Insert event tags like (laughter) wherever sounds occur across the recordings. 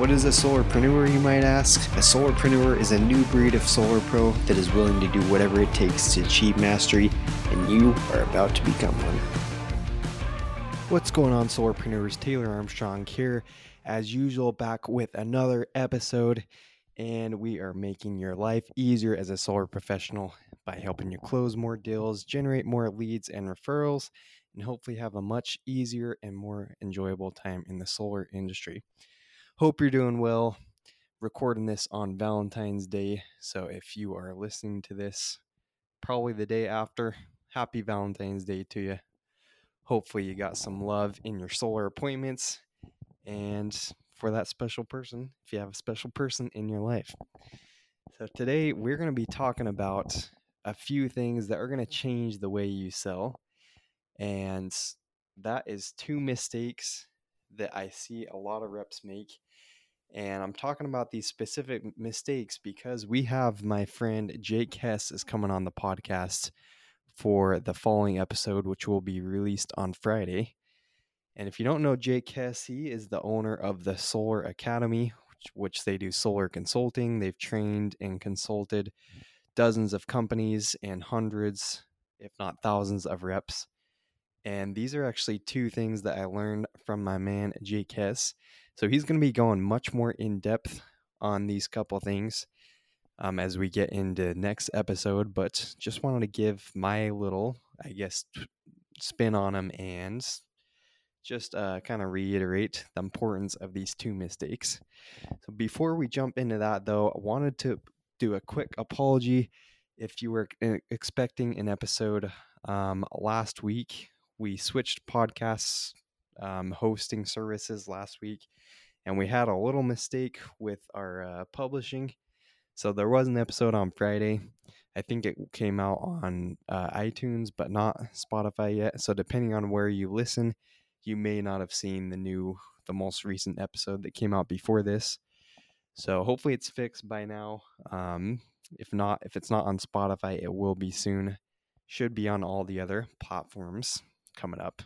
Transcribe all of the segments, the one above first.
What is a solarpreneur, you might ask? A solarpreneur is a new breed of solar pro that is willing to do whatever it takes to achieve mastery, and you are about to become one. What's going on, solarpreneurs? Taylor Armstrong here, as usual, back with another episode. And we are making your life easier as a solar professional by helping you close more deals, generate more leads and referrals, and hopefully have a much easier and more enjoyable time in the solar industry. Hope you're doing well. Recording this on Valentine's Day. So if you are listening to this probably the day after, happy Valentine's Day to you. Hopefully, you got some love in your solar appointments and for that special person, if you have a special person in your life. So, today we're going to be talking about a few things that are going to change the way you sell. And that is two mistakes that I see a lot of reps make and I'm talking about these specific mistakes because we have my friend Jake Hess is coming on the podcast for the following episode, which will be released on Friday. And if you don't know Jake Hess, he is the owner of the Solar Academy, which, which they do solar consulting. They've trained and consulted dozens of companies and hundreds, if not thousands, of reps. And these are actually two things that I learned from my man Jake Hess. So he's going to be going much more in depth on these couple things um, as we get into next episode. But just wanted to give my little, I guess, spin on them and just uh, kind of reiterate the importance of these two mistakes. So before we jump into that, though, I wanted to do a quick apology. If you were uh, expecting an episode um, last week, we switched podcasts um, hosting services last week and we had a little mistake with our uh, publishing. So there was an episode on Friday. I think it came out on uh, iTunes, but not Spotify yet. So depending on where you listen, you may not have seen the new, the most recent episode that came out before this. So hopefully it's fixed by now. Um, if not, if it's not on Spotify, it will be soon. Should be on all the other platforms coming up.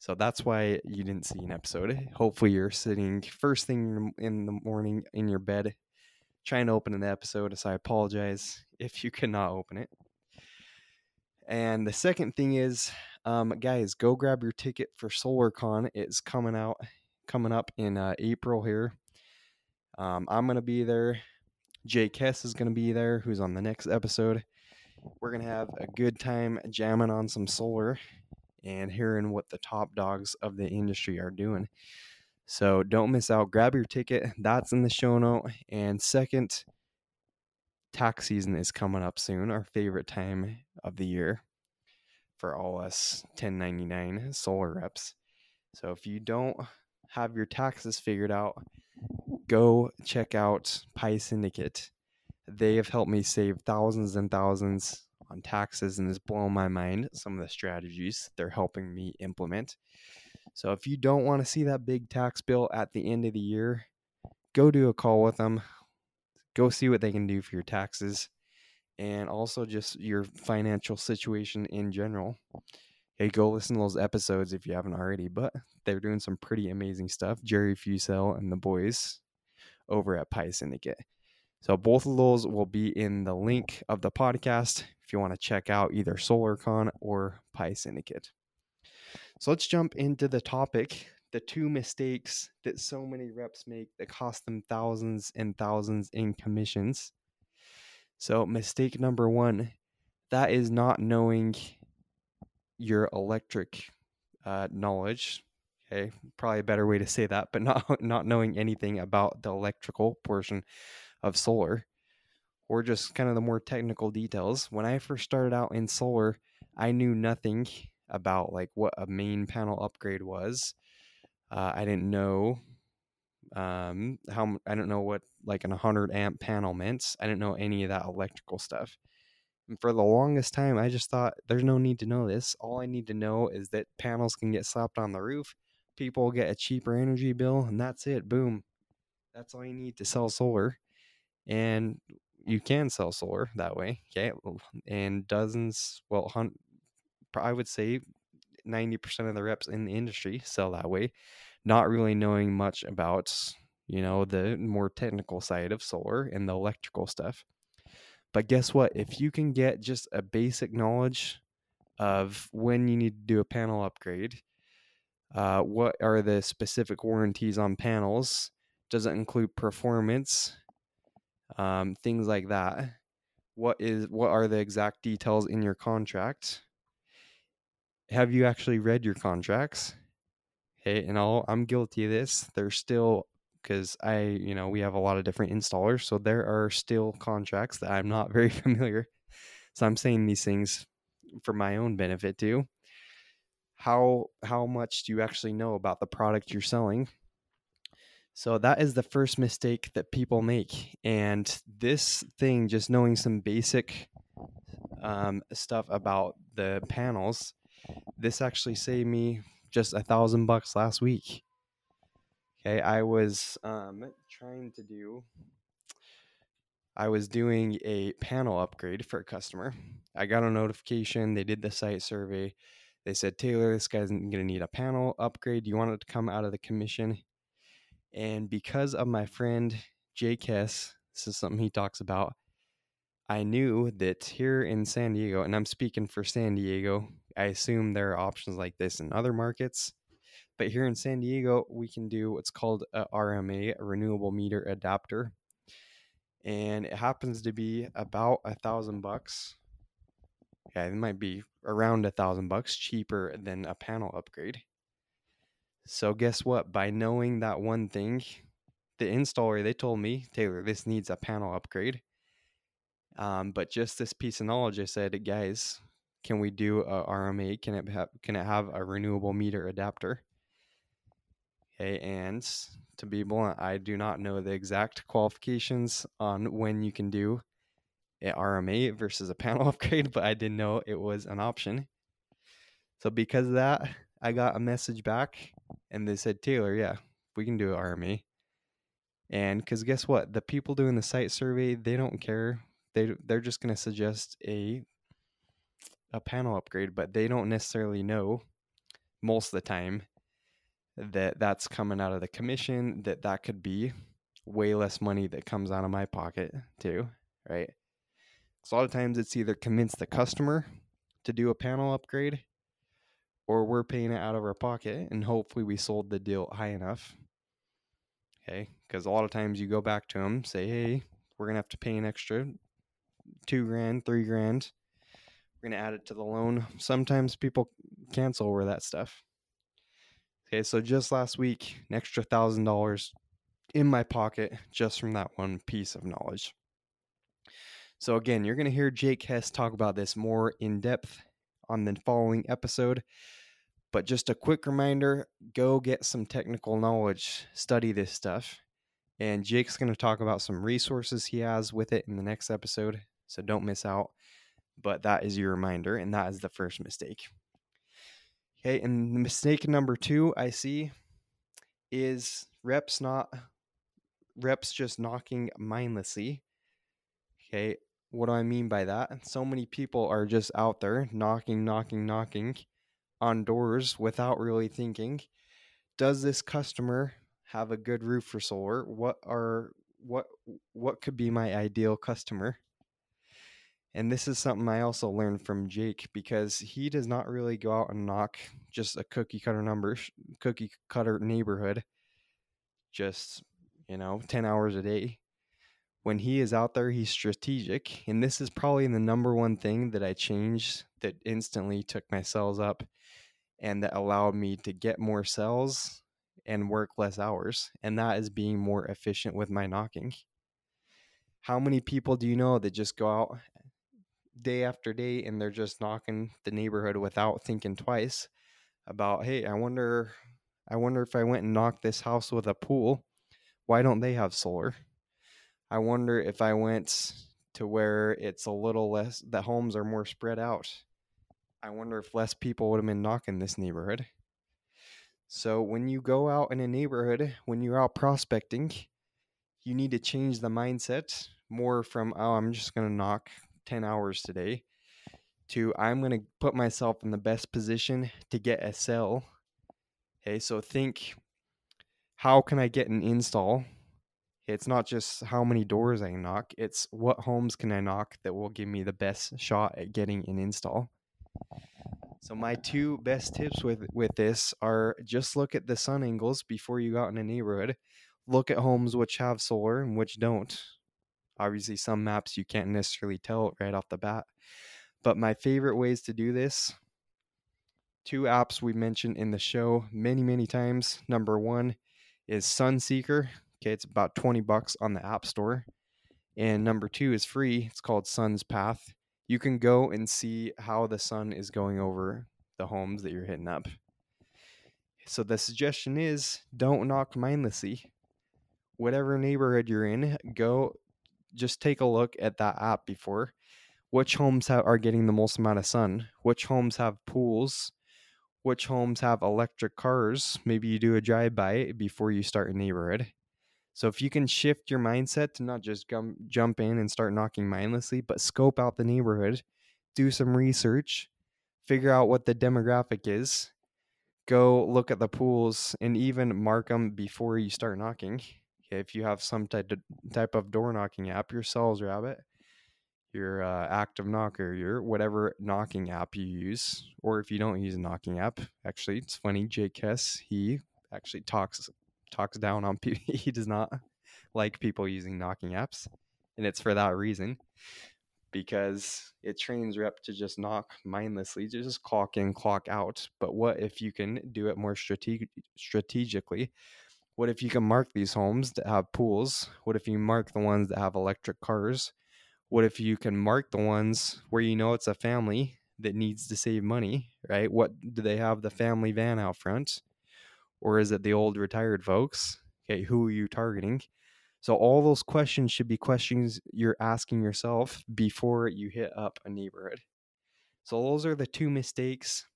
So that's why you didn't see an episode. Hopefully, you're sitting first thing in the morning in your bed trying to open an episode. So I apologize (laughs) if you cannot open it. And the second thing is, um, guys, go grab your ticket for SolarCon. It's coming out, coming up in uh, April here. Um, I'm gonna be there. Jake Hess is gonna be there, who's on the next episode. We're gonna have a good time jamming on some solar and hearing what the top dogs of the industry are doing. So don't miss out. Grab your ticket. That's in the show note. And second, tax season is coming up soon, our favorite time of the year for all us 1099 solar reps. So if you don't have your taxes figured out, go check out Pi Syndicate. They have helped me save thousands and thousands on taxes and it's blown my mind some of the strategies they're helping me implement. So if you don't want to see that big tax bill at the end of the year, go do a call with them. Go see what they can do for your taxes and also just your financial situation in general. Hey, go listen to those episodes if you haven't already, but they're doing some pretty amazing stuff. Jerry Fusel and the boys over at Pi Syndicate. So both of those will be in the link of the podcast if you want to check out either SolarCon or Pi Syndicate. So let's jump into the topic the two mistakes that so many reps make that cost them thousands and thousands in commissions. So, mistake number one that is not knowing your electric uh, knowledge. Okay, probably a better way to say that, but not (laughs) not knowing anything about the electrical portion of solar or just kind of the more technical details. When I first started out in solar, I knew nothing about like what a main panel upgrade was. Uh, I didn't know um, how I don't know what like an 100 amp panel meant. I didn't know any of that electrical stuff. And for the longest time, I just thought there's no need to know this. All I need to know is that panels can get slapped on the roof, people get a cheaper energy bill, and that's it. Boom. That's all you need to sell solar. And you can sell solar that way. Okay. And dozens, well, I would say 90% of the reps in the industry sell that way, not really knowing much about, you know, the more technical side of solar and the electrical stuff. But guess what? If you can get just a basic knowledge of when you need to do a panel upgrade, uh, what are the specific warranties on panels? Does it include performance? Um, things like that. What is what are the exact details in your contract? Have you actually read your contracts? Hey, and all I'm guilty of this. There's still because I, you know, we have a lot of different installers, so there are still contracts that I'm not (laughs) very familiar. So I'm saying these things for my own benefit too. How how much do you actually know about the product you're selling? So that is the first mistake that people make, and this thing, just knowing some basic um, stuff about the panels, this actually saved me just a thousand bucks last week Okay, I was um, trying to do. I was doing a panel upgrade for a customer. I got a notification. They did the site survey. They said, Taylor, this guy's going to need a panel upgrade. Do you want it to come out of the commission? And because of my friend Jake Hess, this is something he talks about. I knew that here in San Diego, and I'm speaking for San Diego, I assume there are options like this in other markets. But here in San Diego, we can do what's called a RMA, a renewable meter adapter. And it happens to be about a thousand bucks. Yeah, it might be around a thousand bucks cheaper than a panel upgrade. So guess what? By knowing that one thing, the installer they told me, Taylor, this needs a panel upgrade. Um, but just this piece of knowledge, I said, guys, can we do a RMA? Can it have can it have a renewable meter adapter? Okay, and to be blunt, I do not know the exact qualifications on when you can do an RMA versus a panel (laughs) upgrade, but I didn't know it was an option. So because of that, I got a message back and they said, Taylor, yeah, we can do an. And because guess what? The people doing the site survey, they don't care. They they're just gonna suggest a a panel upgrade, but they don't necessarily know most of the time that that's coming out of the commission that that could be way less money that comes out of my pocket too right so a lot of times it's either convince the customer to do a panel upgrade or we're paying it out of our pocket and hopefully we sold the deal high enough okay because a lot of times you go back to them say hey we're gonna have to pay an extra two grand three grand we're gonna add it to the loan sometimes people cancel over that stuff Okay, so just last week, an extra thousand dollars in my pocket just from that one piece of knowledge. So, again, you're to hear Jake Hess talk about this more in depth on the following episode. But just a quick reminder go get some technical knowledge, study this stuff. And Jake's going to talk about some resources he has with it in the next episode. So don't miss out. But that is your reminder, and that is the first mistake. Okay, and the mistake number two I see is reps not reps just knocking mindlessly. Okay, what do I mean by that? So many people are just out there knocking, knocking, knocking on doors without really thinking, does this customer have a good roof for solar? What are what what could be my ideal customer? And this is something I also learned from Jake because he does not really go out and knock just a cookie cutter number, cookie cutter neighborhood, just, you know, 10 hours a day. When he is out there, he's strategic. And this is probably the number one thing that I changed that instantly took my cells up and that allowed me to get more cells and work less hours. And that is being more efficient with my knocking. How many people do you know that just go out day after day and they're just knocking the neighborhood without thinking twice about hey i wonder i wonder if i went and knocked this house with a pool Why don't they have solar? I wonder if I went to where it's a little less, the homes are more spread out. I wonder if less people would have been knocking this neighborhood. So when you go out in a neighborhood, when you're out prospecting, you need to change the mindset more from, oh, I'm just going to knock 10 hours today to I'm going to put myself in the best position to get a sell. Okay, so think how can I get an install? It's not just how many doors I knock, it's what homes can I knock that will give me the best shot at getting an install. So my two best tips with with this are just look at the sun angles before you go out in a neighborhood. Look at homes which have solar and which don't. Obviously some maps you can't necessarily tell right off the bat. But my favorite ways to do this two apps we mentioned in the show many many times. Number 1 is Sunseeker. Okay, it's about 20 bucks on the App Store. And number 2 is free. It's called Sun's Path you can go and see how the sun is going over the homes that you're hitting up. So the suggestion is don't knock mindlessly. Whatever neighborhood you're in, go just take a look at that app before. Which homes have, are getting the most amount of sun? Which homes have pools? Which homes have electric cars? Maybe you do a drive by before you start a neighborhood. So if you can shift your mindset to not just gum, jump in and start knocking mindlessly, but scope out the neighborhood, do some research, figure out what the demographic is, go look at the pools, and even mark them before you start knocking. If you have some type of, type of door knocking app, your Sales Rabbit, your uh, Active Knocker, your whatever knocking app you use, or if you don't use a knocking app, actually, it's funny. Jake Hess, he actually talks talks down on people. (laughs) he does not like people using knocking apps, and it's for that reason because it trains rep to just knock mindlessly, to just clock in, clock out. But what if you can do it more strate- strategically? What if you can mark these homes that have pools? What if you mark the ones that have electric cars? What if you can mark the ones where you know it's a family that needs to save money, right? What do they have the family van out front? Or is it the old retired folks? Okay, who are you targeting? So all those questions should be questions you're asking yourself before you hit up a neighborhood. So those are the two mistakes: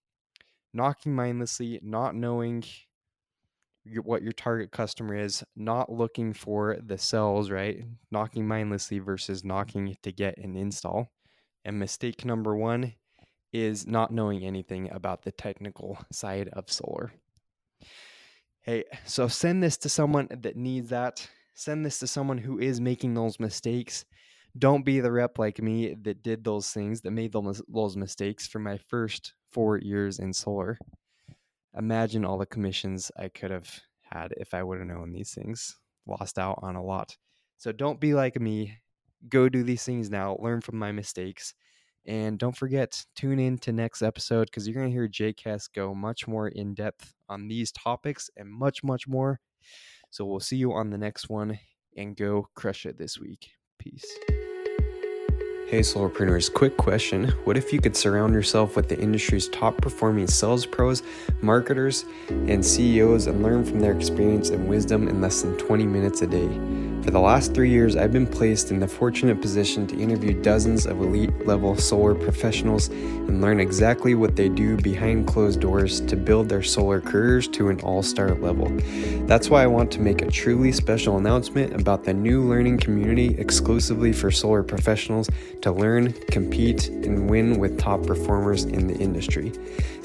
knocking mindlessly, not knowing what your target customer is, not looking for the cells, right? Knocking mindlessly versus knocking to get an install. And mistake number 1 is not knowing anything about the technical side of solar. Hey, so send this to someone that needs that. Send this to someone who is making those mistakes. Don't be the rep like me that did those things, that made those, mistakes for my first four years in solar. Imagine all the commissions I could have had if I would have known these things. Lost out on a lot. So don't be like me. Go do these things now. Learn from my mistakes. And don't forget, tune in to next episode because you're going to hear Hess go much more in depth on these topics and much, much more. So we'll see you on the next one and go crush it this week. Peace. Hey, solarpreneurs, quick question. What if you could surround yourself with the industry's top performing sales pros, marketers, and CEOs and learn from their experience and wisdom in less than 20 minutes a day? For the last three years, I've been placed in the fortunate position to interview dozens of elite level solar professionals and learn exactly what they do behind closed doors to build their solar careers to an all star level. That's why I want to make a truly special announcement about the new learning community exclusively for solar professionals to learn, compete, and win with top performers in the industry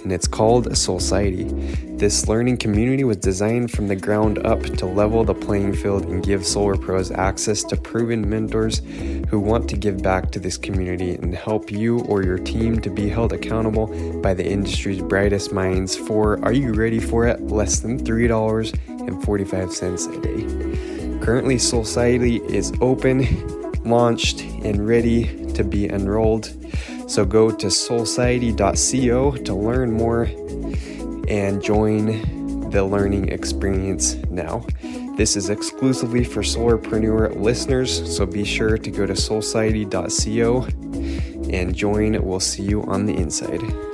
and it's called Solciety. This learning community was designed from the ground up to level the playing field and give solar pros access to proven mentors who want to give back to this community and help you or your team to be held accountable by the industry's brightest minds for, are you ready for it? Less than $3.45 a day. Currently, Solciety is open, launched, and ready to be enrolled. So go to solciety.co to learn more and join the learning experience now. This is exclusively for Solarpreneur listeners, so be sure to go to solciety.co and join. We'll see you on the inside.